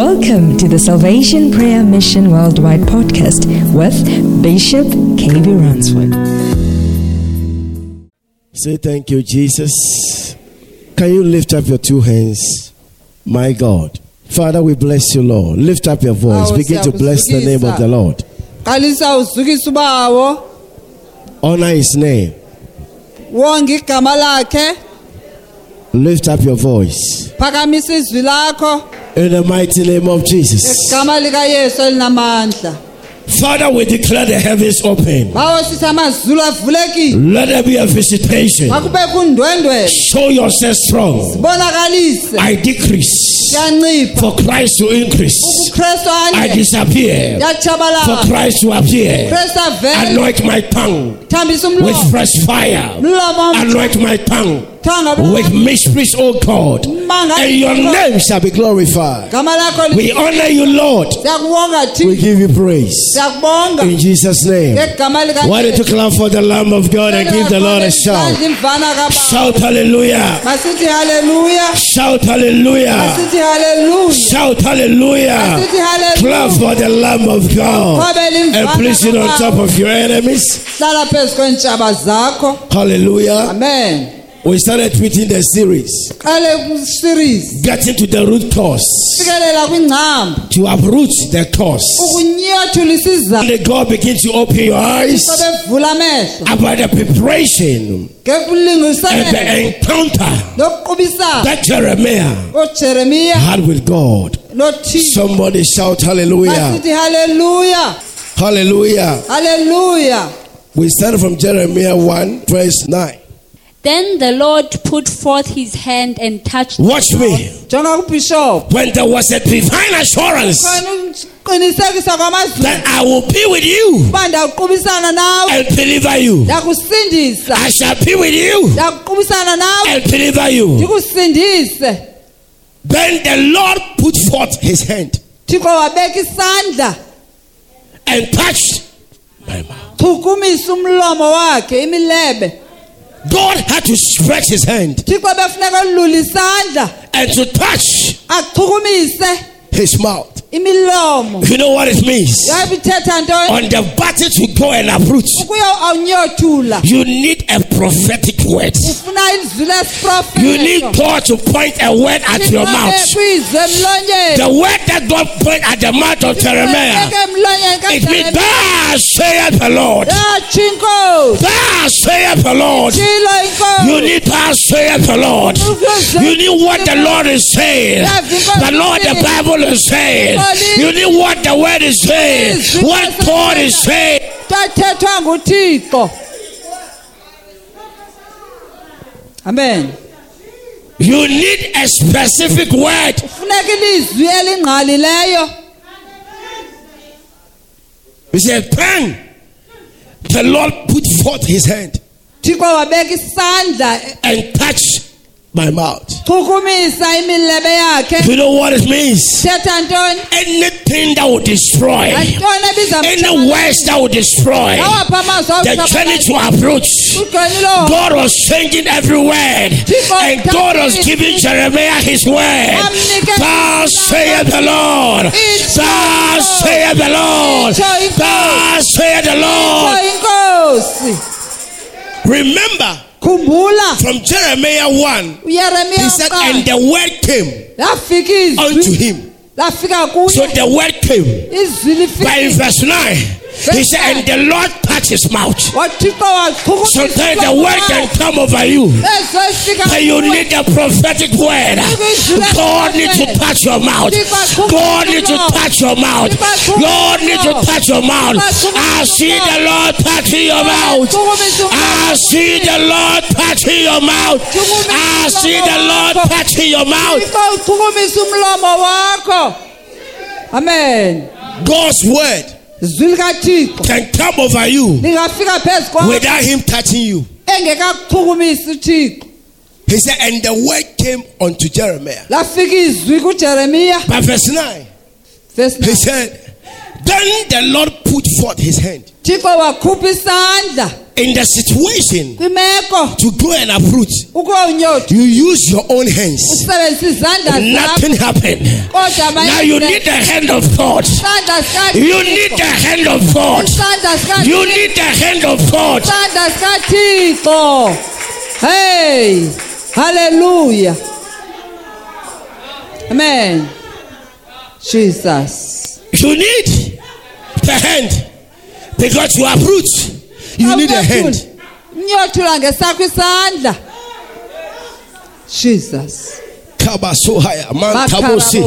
Welcome to the Salvation Prayer Mission Worldwide podcast with Bishop KB Ransford. Say thank you, Jesus. Can you lift up your two hands? My God. Father, we bless you, Lord. Lift up your voice. Begin to bless the name of the Lord. qalisa uzukisa ubawo Honor his name. wonge igama lakhe Lift up your voice. Phakamisa izwi lakho In the mighty name of Jesus. igama likayesu elinamandla Father, we declare the heavens open. bawo sithi amazulu avulekile Let there be a visitation. Show yourself strong. I decrease for Christ to increase. I disappear for Christ to appear. Anoint my tongue with fresh fire. Anoint my tongue with mysteries, O God. And your name shall be glorified. We honor you, Lord. We give you praise. In Jesus' name. Why don't you clap for the Lamb of God and give the Lord a shout? Shout hallelujah. Shout hallelujah. Shout hallelujah. Clap for the Lamb of God. And place it on top of your enemies. hlala phezu kweentshaba zakho Hallelujah. amen We started tweeting the series. Getting to the root cause. To uproot the cause. Let God begins to open your eyes about the preparation and the encounter that Jeremiah had with God. Somebody shout hallelujah. Hallelujah. haleluya Hallelujah. We started from Jeremiah 1, verse 9. Then the Lord put forth his hand and touched Watch me. When there was a divine assurance khona that I will be with you uba ndawuqubisana nawe. and deliver you, ndakusindisa I shall be with you ndakuqubisana nawe. and deliver you. ndikusindise. Then the Lord put forth his hand thixo wabeka isandla. and touched my mouth. God had to stretch his hand thixo befuneka lula isandla and to touch his mouth. You know what it means? On the battle to go and uproot, you need a prophetic word. You need God to point a word at your mouth. The word that God point at the mouth of Jeremiah, it means. Thus saith the Lord. Thus saith the Lord. You need thus saith the Lord. You need what the Lord is saying. The Lord, the Bible is saying. You need what the word is saying. What God is saying. tathethwa nguthixo amen You need a specific word. funeka ilizwi elingqalileyo He said, Then the Lord put forth his hand thixo wabeka isandla and touched my mouth. yakhe You know what it means? Anything that will destroy, any words that will destroy the journey to approach. God was changing every word, and God was giving Jeremiah his word. Thus saith the Lord. Thus saith the Lord. Thus saith the Lord. Remember khumbula. From Jeremiah 1, uyeremiya he said, and the word came unto him. So the word came. But in verse 9, he said, and the Lord touched his mouth. wathixo Sometimes the word can come over you. But you need a prophetic word. God needs to touch your mouth. God needs to touch your mouth. God needs to touch your mouth. I see the Lord touching your mouth. I see the Lord touching your mouth. I see the Lord touching your mouth. uchukumisa umlomo wakho amen God's word can come over you without Him touching you. He said, and the word came unto Jeremiah. lafika izwi kujeremiya But verse 9, verse he said, Then the Lord put forth his hand. Thixo wakhupha isandla in the situation to go and uproot, you use your own hands. Nothing happened. Now you need the hand of God. You need the hand of God. You need the hand of God. hey hallelujah. amen jesus You need the hand because you uproot. You need a hand. nyothula ngesakho isandla. Jesus. Kabasohaya, mantabosi,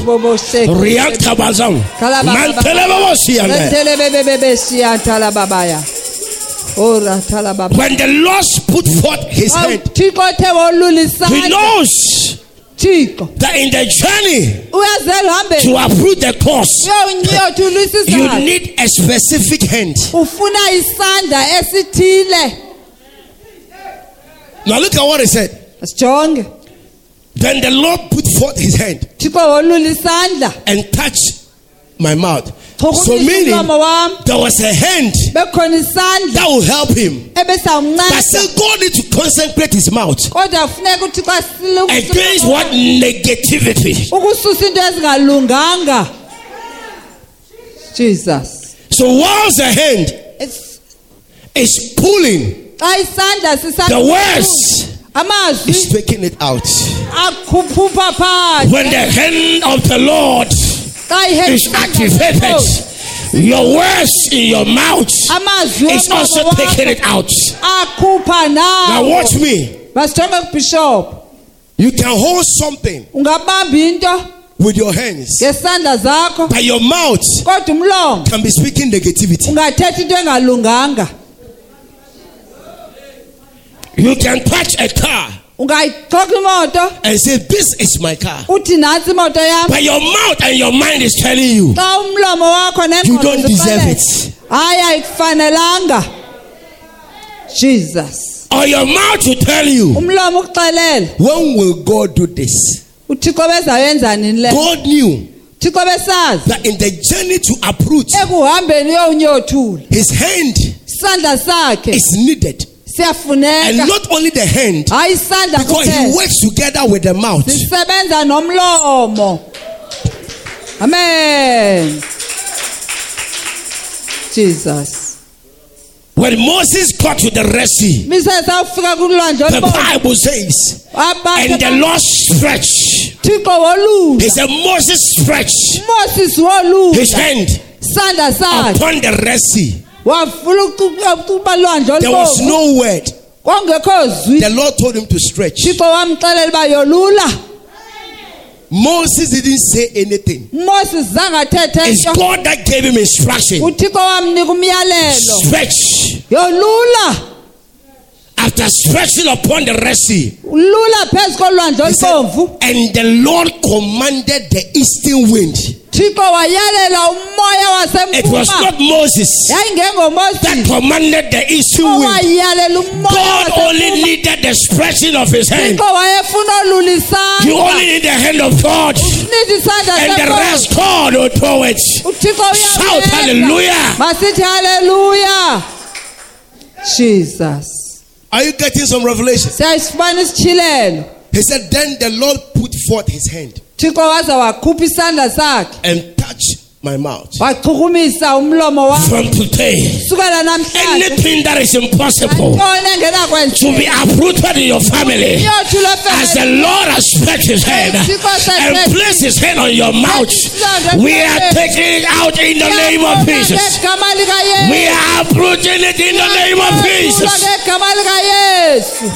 ora talababa When the Lord put forth his hand, thixo othe wolula he knows thixo that in the journey to uproot the cause, uyonyothulisa you need a specific hand. ufuna isandla esithile Now look at what he said. sijonge Then the Lord put forth his hand thixo wolula isandla and touched my mouth. So meaning there was a hand that will help him. But still God need to consecrate his mouth kodwa kufuneka uthixo asile against what negativity. ukususa into ezingalunganga jesus So whilst the hand It's- is pulling, the words is taking it out. When the hand of the Lord is activated, your words in your mouth is also taking it out. Now watch me. You can hold something with your hands, ngesandla zakho. but your mouth kodwa umlomo can be speaking negativity. ungathetha into engalunganga. You can touch a car ungayixoxa imoto. And say, This is my car. uthi nantsi imoto yam But your mouth and your mind is telling you, xa umlomo wakho You don't deserve it. hayi ayikufanelanga. Jesus. Or your mouth will tell you, umlomo ukuxelele. When will God do this? uthixo bezayenza nini le? God knew thixo besazi. that in the journey to ekuhambeni uyowunyothula his hand isandla sakhe is needed. And not only the hand, isandla because he works together with the mouth. nomlomo amen. Jesus. When Moses got to the Red Sea, the Bible says, and the Lord stretched. He said, Moses stretched moses his hand upon the Red Sea. Wavula ukuba lwandle There was no word. The Lord told him to stretch. thixo wamxelela uba yolula Moses didn't say anything. moses It's God that gave him instruction. uthixo wamnika umyalelo Stretch. After stretching upon the Red Sea, lula phezu kolwandle he said, olubomvu and the Lord commanded the eastern wind. thixo wayalela umoya It was wasempuma not Moses that commanded the eastern wind. owayalela umoya God only wasempuma needed the stretching of his hand. thixo wayefuna You only need the hand of God. nithi isandla And the rest, God will do it. uthixo Shout hallelujah. masithi haleluya jesus Are you getting some revelation? He said, Then the Lord put forth his hand thixo waza wakhupha isandla sakhe and my mouth. wachukumisa umlomo wakhe. From today, sukela namhlanje anything that is impossible ntoni to be uprooted in your family, as the Lord has stretched his hand and placed his hand on your mouth, we are taking it out in the name of Jesus. ngegama likayesu We are uprooting it in the name of Jesus. ngegama likayesu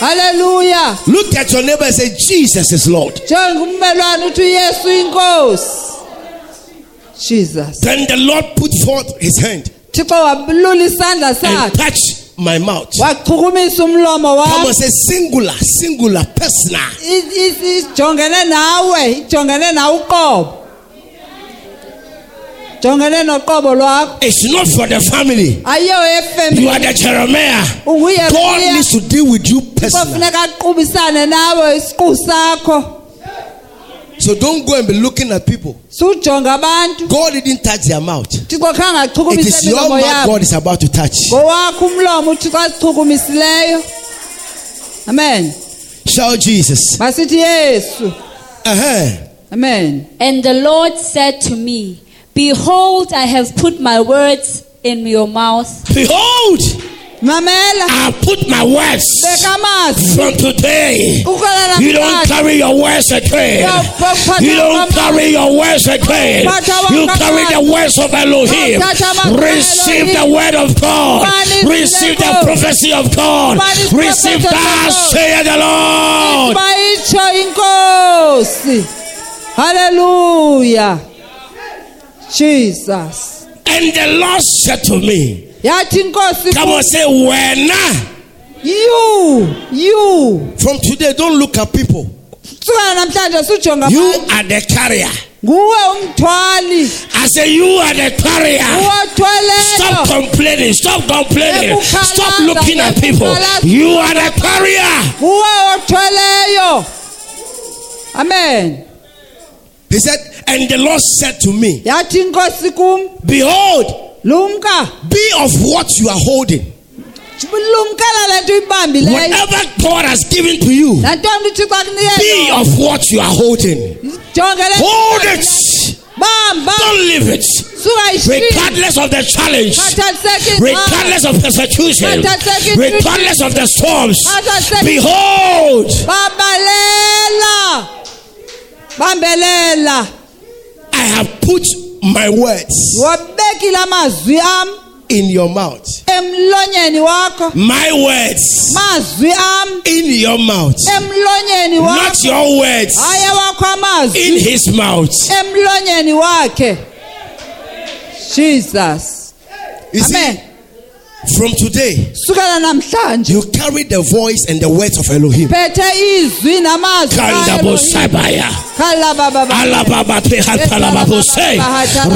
haleluya Look at your neighbor and say, Jesus is Lord. njengummelwane uthi uyesu inkosi jesus Then the Lord put forth his hand and touched my mouth. Come on, say singular, singular, personal. I- i- ijongene nawe ijongene nawe uqobo jongene noqobo lwakho It's not for the family. You are the Jeremiah. God needs to deal with you personally. So don't go and be looking at people. sujonga abantu God didn't touch their mouth. It is khange It achukumise is your imilomo mouth yabo God is about to touch. ngowakho umlomo uthixo azichukumisileyo amen Shout Jesus. masithi yesu Uh-huh. amen And the Lord said to me, Behold, I have put my words in your mouth. Behold, mamela I put my words from today. You don't carry your words again. You don't carry your words again. You carry the words of Elohim. Receive the word of God. Receive the prophecy of God. Receive that, saith the Lord. haleluya jesus And the Lord said to me, yathi inkosi Come on, say, when you you From today, don't look at people. sukela namhlanje sujonga you are the carrier. nguwe umthwali I say, You are the carrier. Stop complaining. Stop complaining. Stop looking at people. You are the carrier. nguwe othweleyo amen He said, and the Lord said to me, yathi inkosi kum Behold, be of what you are holding. lumkela le nto uyibambileyo Whatever God has given to you, be of what you are holding. Hold it. Don't leave it. Regardless of the challenge, regardless of persecution, regardless of the storms. Behold, I have put my words wabekile amazwi am. in your mouth. emlonyeni wakho. My words mazwi am. In your mouth. emlonyeni not your words in his mouth. emlonyeni wakhe. Jesus. You see, amen from today, you carry the voice and the words of Elohim. phethe izwi namazwi Kandabo sabaya. kalababa Alababa tehatalababose.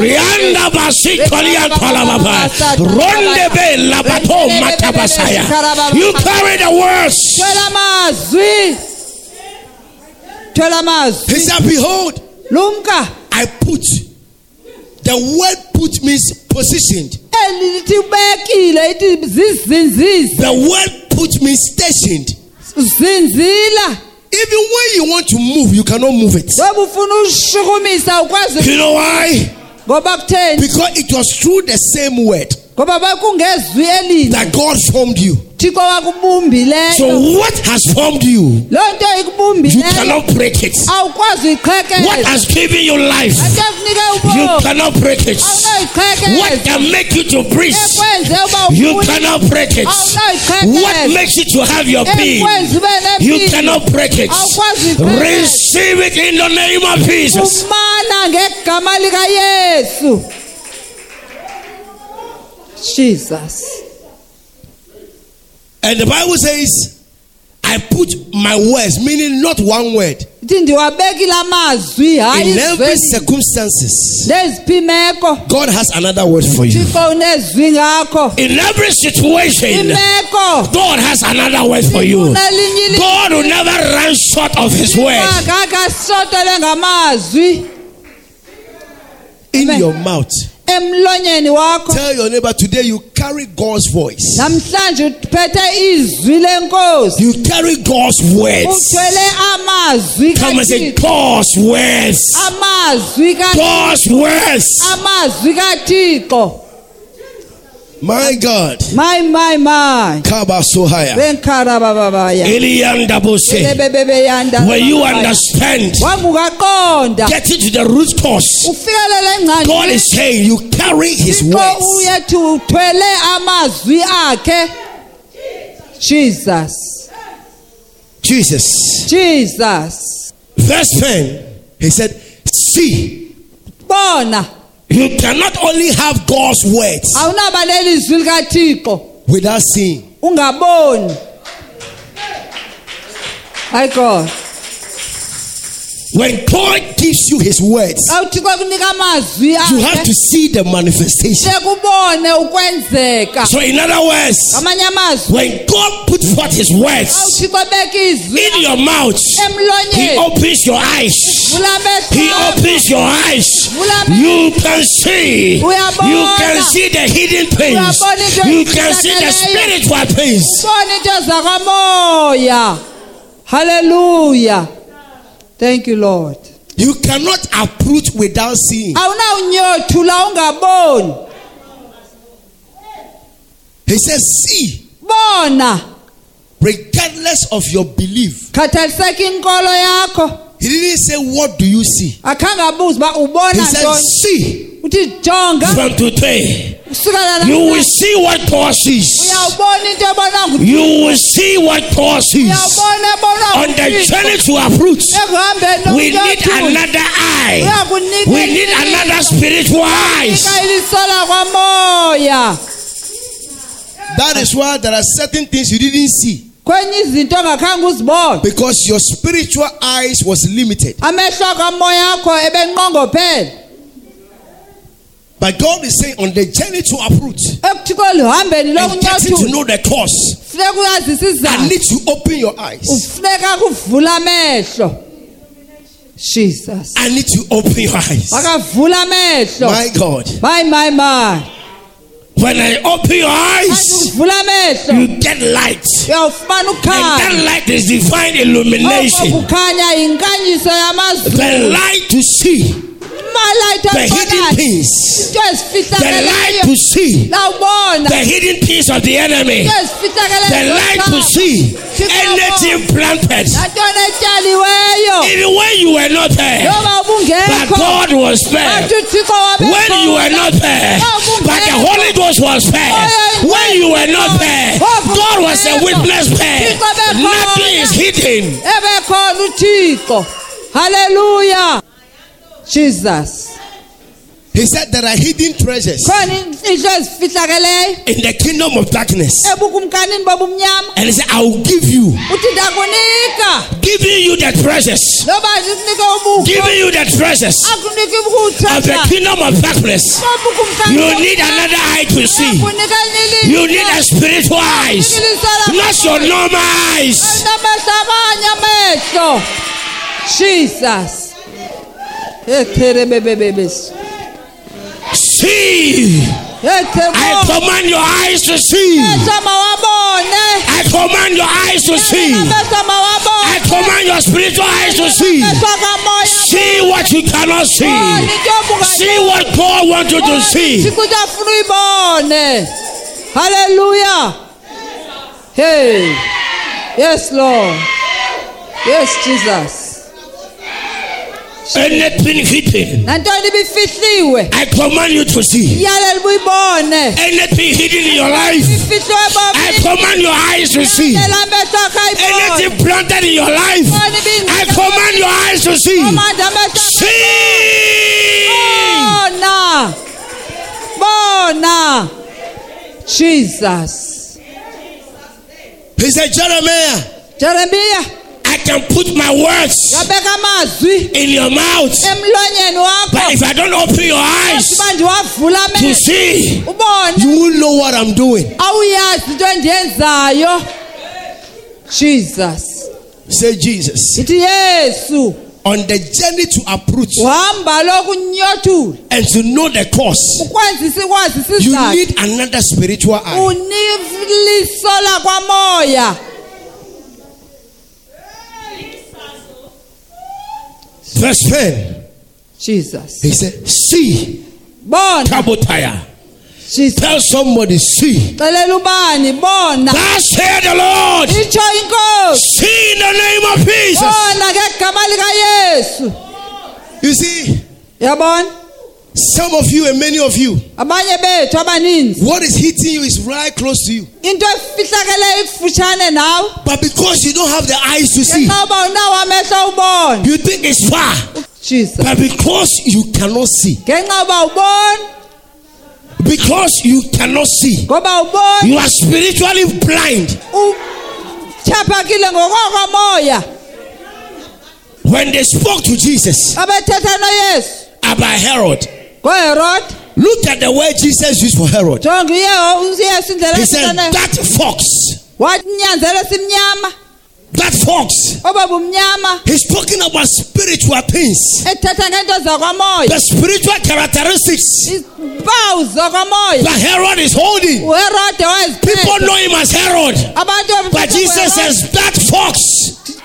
Rianda basikoliantalababa. Ronde be labato matabasaya. You carry the words. thwela amazwi thwela amazwi He said, Behold, I put. The word put means positioned. Eli lithi ubekile ithi zizinzise The word put means stationed. Even when you want to move, you cannot move it. ngoba ufuna ushukumisa ukwazi You know why? Because it was through the same word ngoba bakungezwi elinye that God formed you. So what has formed you? loo nto You ikubumbileyo cannot break it. awukwazi What uyiqhekeza has given you life? kunike You ubomi cannot break it. What awunoyiqhekeza can make you to breathe? ekwenze uba You uphule cannot break it. awunoyiqhekeza What makes you to have your being? ekwenze ube You nempilo cannot break it. awukwazi uyiqhekeza Receive it in the name of Jesus. umana ngegama likayesu jesus And the Bible says, I put my words, meaning not one word, ithi ndiwabekile amazwi hayi in every circumstances. God has another word for you. thixo unezwi ngakho In every situation, God has another word for you. God will never run short of His word. In your mouth. Emlonyeni wakho Tell your neighbor today you carry God's voice. namhlanje uphethe izwi lenkosi You carry God's words. uthwele amazwi Come and say, kaThixo. God's words. amazwi ka- God's words. amazwi kathixo My God. my my my Kaba Sohaya. benkarabababaya Eliandabose. When you understand, get into the root cause. God is saying you carry His words. uyethi uthwele amazwi akhe jesus Jesus. jesus Verse 10. He said, See, bona You cannot only have God's words awunaba leli likathixo without seeing. ungaboni hayi god When God gives you His words, xa uthixo kunika amazwi you have akhe to see the manifestation. sekubone ukwenzeka So, in other words, ngamanye amazwi when God put forth His xa words uthixo ebeka izwi in your mouth, He emlonyeni opens your eyes. vula He amehlo opens your eyes. You can see. You can see the hidden things. You can see the spiritual things. ubone into zakamoya haleluya thank you lord You cannot approach without seeing. He says, See, bona regardless of your belief. Khathaliseka inkolo yakho He didn't say, What do you see? akhange abuze uba He ubona said, See. From today, you will see what God sees. uyawubona into ebona nguthixo You will see what God sees. uyawubona ebona On the journey to our fruits, we need another eye. We need another spiritual eyes. nika ilisola kwamoya That is why there are certain things you didn't see kwenye izinto ongakhange uzibone. Because your spiritual eyes was limited. amehlo akamoya akho ebenqongophele. But God is saying, on the journey to ekuthixo and getting to know the cause, I need to open your eyes. ufuneka kuvula amehlo. Jesus. I need to open your eyes. My God. My, my, mayi When I open your eyes, kanti ukuvula amehlo. you get light. And that light is divine illumination. The light to see. The hidden things. the light to see. The hidden things of the enemy, the light to see. Anything planted, even when you were not there, but God was there. When you were not there, but the Holy Ghost was there. When you were not there, God was a witness there. Nothing is hidden. haleluya jesus He said there are hidden treasures khona into ezifihlakeleyo in the kingdom of darkness. And he said, I will give you, Giving you the treasures, noba ndikunike ubukho giving you the treasures of the kingdom of darkness. You need another eye to see. You need a spiritual eyes, not your normal eyes. namehlo abanye amehlo jesus See, I command your eyes to see. I command your eyes to see. I command your spiritual eyes to see. See what you cannot see. See what God wants you to see. sikuthi afuna uyibone haleluya hey. Yes lord. Yes jesus Anything hidden, I command you to see. Anything hidden in your life, I command your eyes to see. ela amehlo akho ayibone. Anything planted in your life, I command your eyes to see. Command amehlo akho See. bona. Bona. Jesus. He said, Jeremiah, jeremiya I can put my words in your mouth, but if I don't open your eyes to see, you will know what I'm doing. awuyazi into endiyenzayo. Jesus. Say Jesus. yesu. On the journey to approach and to know the ikwazi you need another spiritual eye. Unilisola kwamoya Verse 10. jesus He said, See, bona Kabotaya. jesus tell somebody, see. celela ubani bona Thus said the Lord, see in the name of Jesus. bona ngegama likayesu You see, yabona some of you and many of you, abanye bethu abaninzi. what is hitting you is right close to you. into efihlakeleyo ikufutshane But because you don't have the eyes to see, ngenxa uba unawo amehlo ubona You think it's far, jesus. But because you cannot see, because you cannot see. You are spiritually blind. When they spoke to Jesus abethetha noyesu about Herod, look at the word Jesus used for Herod. jonga uye- oh, uyesu indlela He said. That fox, simnyama. That fox. He's talking about spiritual things, ethetha ngento zakwamoya. The spiritual characteristics that Herod is holding. People know him as Herod, but Jesus says, That fox,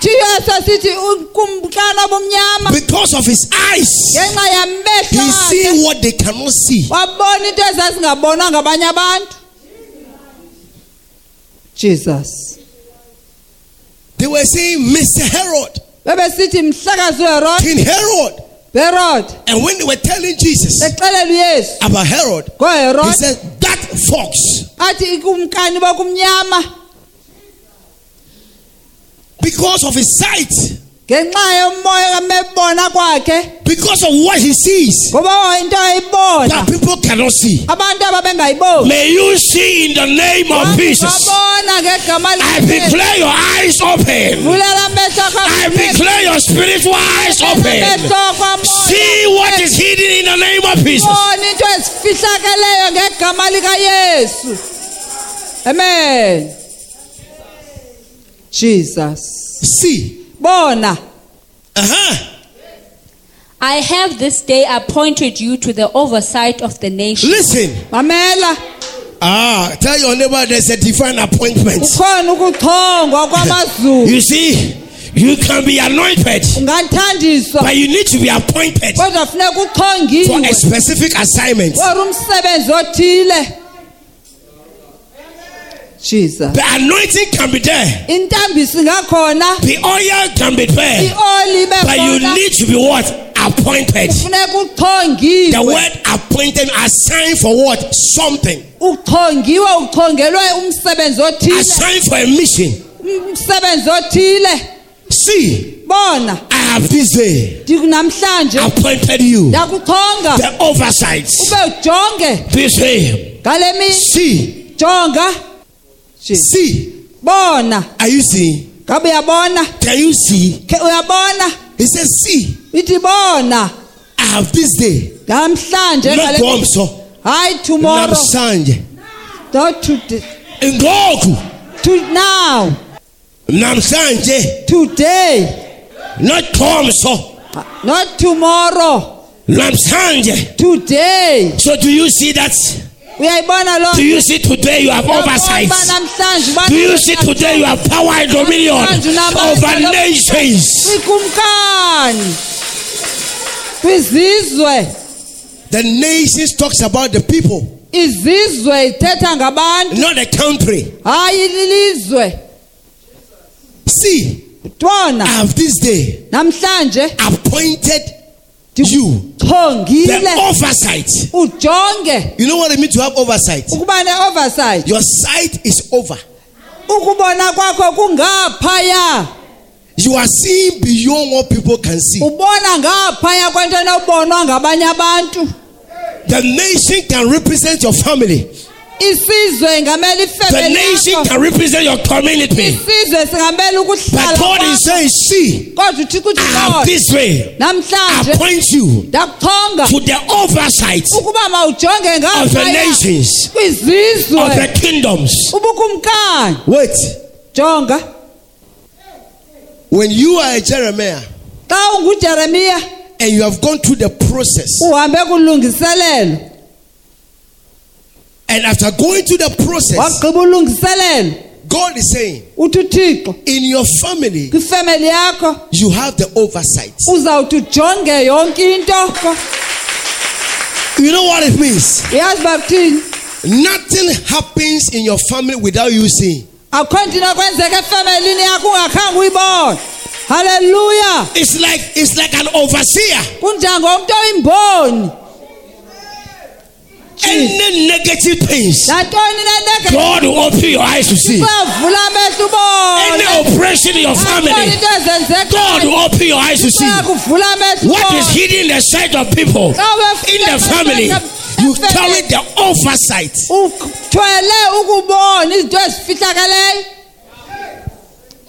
jiyesu sithi kumkani obumnyama because of his eyes, he akhe see what they cannot see. wabona into ezazingabonwa ngabanye abantu? Jesus. They were saying, Mr. Herod, bebesithi mhlakazi uherode King Herod. herode And when they were telling Jesus about Herod, he said, That fox, athi kumkani bokumnyama because of his sight, ngenxa yomoya kamebona kwakhe because of what he sees, ngoba into ayibona that people cannot see. abantu ababengayiboni May you see in the name of Jesus. babona ngegama I declare your eyes open. vulela amehlo akho I declare your spiritual eyes open. See what is hidden in the name of Jesus. bona into ezifihlakeleyo ngegama likayesu amen jesus See. bona Uh-huh. I have this day appointed you to the oversight of the nation. Listen. mamela Ah, tell your neighbor there's a divine appointment. kukhona ukuchongwa kwamazulu You see, you can be anointed, but you need to be appointed for a specific assignment. Or umsebenzi othile jesus. The anointing can be there, intambisi ngakhona the oil can be there, ioli but you need to be what? Appointed. The word appointed, assigned for what? Something. uchongiwe uchongelwe umsebenzi othile. Assigned for a mission. umsebenzi othile. See, bona. I have this day ndikunamhlanje appointed you. Ndakuchonga the oversight. ube ujonge. This day, ngale mini see, jonga see. bona Are you seeing? ngabe uyabona Can you see? Ke uyabona He says, See, ithi bona I have this day. namhlanje Not. Gomso. hayi tomorrow Namsanje. not today Ngoku. to now Namsanje. today Not Gomso. not tomorrow Namsanje. today So do you see that? Do you see today you have oversight? Do you see today you have power and dominion over nations? The nations talks about the people, izizwe ithetha ngabantu not the country. hayi lilizwe See, I have this day namhlanje appointed you the oversight. ujonge You know what it means to have oversight? ukuba ne-oversight Your sight is over. ukubona kwakho kungaphaya You are seeing beyond what people can see. ubona ngaphaya kwento enobonwa ngabanye abantu The nation can represent your family. Isizwe ingamele The ifemeli nation can represent your community. isizwe singamele But God is saying, see, kodwa uthixo uthi I have "Lord, this way. namhlanje Appoint you ndakuchonga to the oversight ukuba mawujonge of the nations, of the kingdoms. ubukumkani Wait, jonga when you are a Jeremiah xa ungujeremiya and you have gone through the process, uhambe kulungiselelo and after going through the process, God is saying, in your family, you have the oversight. uzawuthi ujonge yonke into You know what it means? Nothing happens in your family without you seeing. akho nto inokwenzeka efemelini yakho ungakhange uyibone halleluya It's like it's like an overseer. Any negative nenege God will open your eyes to see. Any oppression in your family, God will open your eyes to see. What is hidden in the sight of people in the family, you carry the oversight. uthwele ukubona izinto ezifihlakeleyo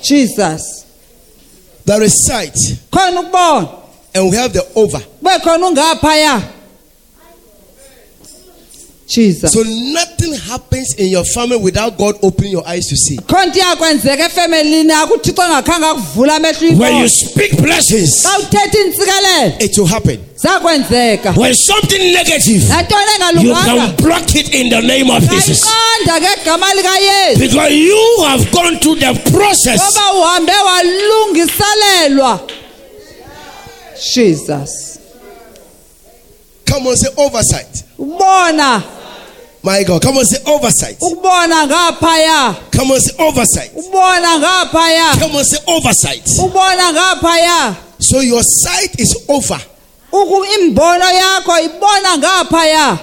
jesus There is sight. And we have the over. Kube khona ungaphaya jesus. So nothing happens in your family without God opening your eyes to see. khonto iyakwenzeka efemelini yakho uthixo engakhange akuvula amehlo When you speak blessings, xa uthetha intsikelelo It will happen. when something negative, you can block it in the name of Jesus. ayiqanda ngegama likayesu. Because you have gone through the process. Ngoba uhambe walungiselelwa. Jesus. Come on, say oversight. ukubona My God. Come on, say oversight. ngaphaya Come on, say oversight. ubona ngaphaya Come on, say oversight. ubona ngaphaya So your sight is over. uku imbono yakho ibona ngaphaya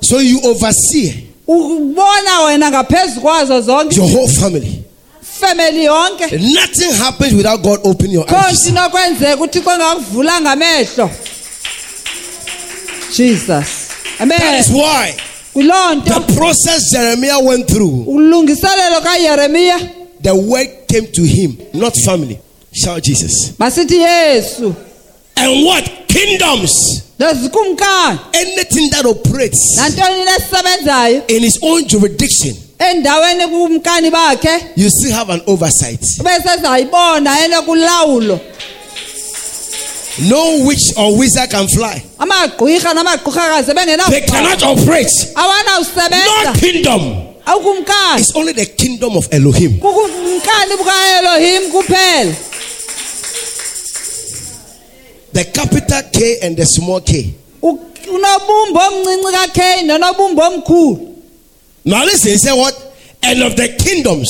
So you oversee ukubona wena ngaphezu kwazo zonke your whole family. family yonke Nothing happens without God opening your eyes. to khonto see. inokwenzeka uthixo engakuvulanga amehlo jesus amen That is why the process Jeremiah went through, the word came to him, not family. Shout Jesus. and what? Kingdoms. Anything that operates in his own jurisdiction, endaweni kumkani bakhe you still have an oversight. Bese sayibona enokulawulo No witch or wizard can fly. amagqwirha namagqwirhakazi They bengenawusebenza cannot operate. No awanawusebenza kingdom. awukumkani It's only the kingdom of Elohim. kukumkani bukaelohim kuphela The capital K and the small k. U- unobumbo omncinci kakhe nonobumbo omkhulu Now listen, he said what? And of the kingdoms.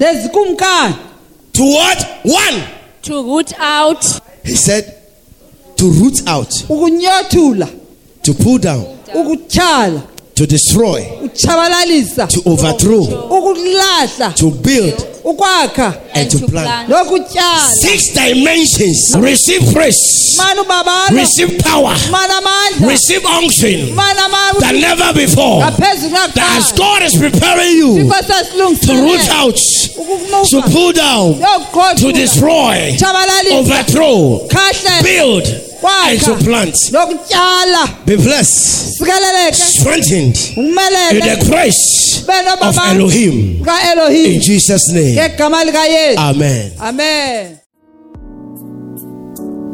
nezikumkani To what? One. To root out, He said to root out, ukunyothula to pull down, ukutyhala to destroy, utshabalalisa to overthrow, ukulahla to build, ukwakha and to plant. Six dimensions. Receive praise. Receive power. Receive unction than never before. as God is preparing you to root out, to pull down, to destroy, overthrow, build, and to plant. Be blessed, Strengthened. In the grace ube of Elohim. in Jesus' name. Amen. amen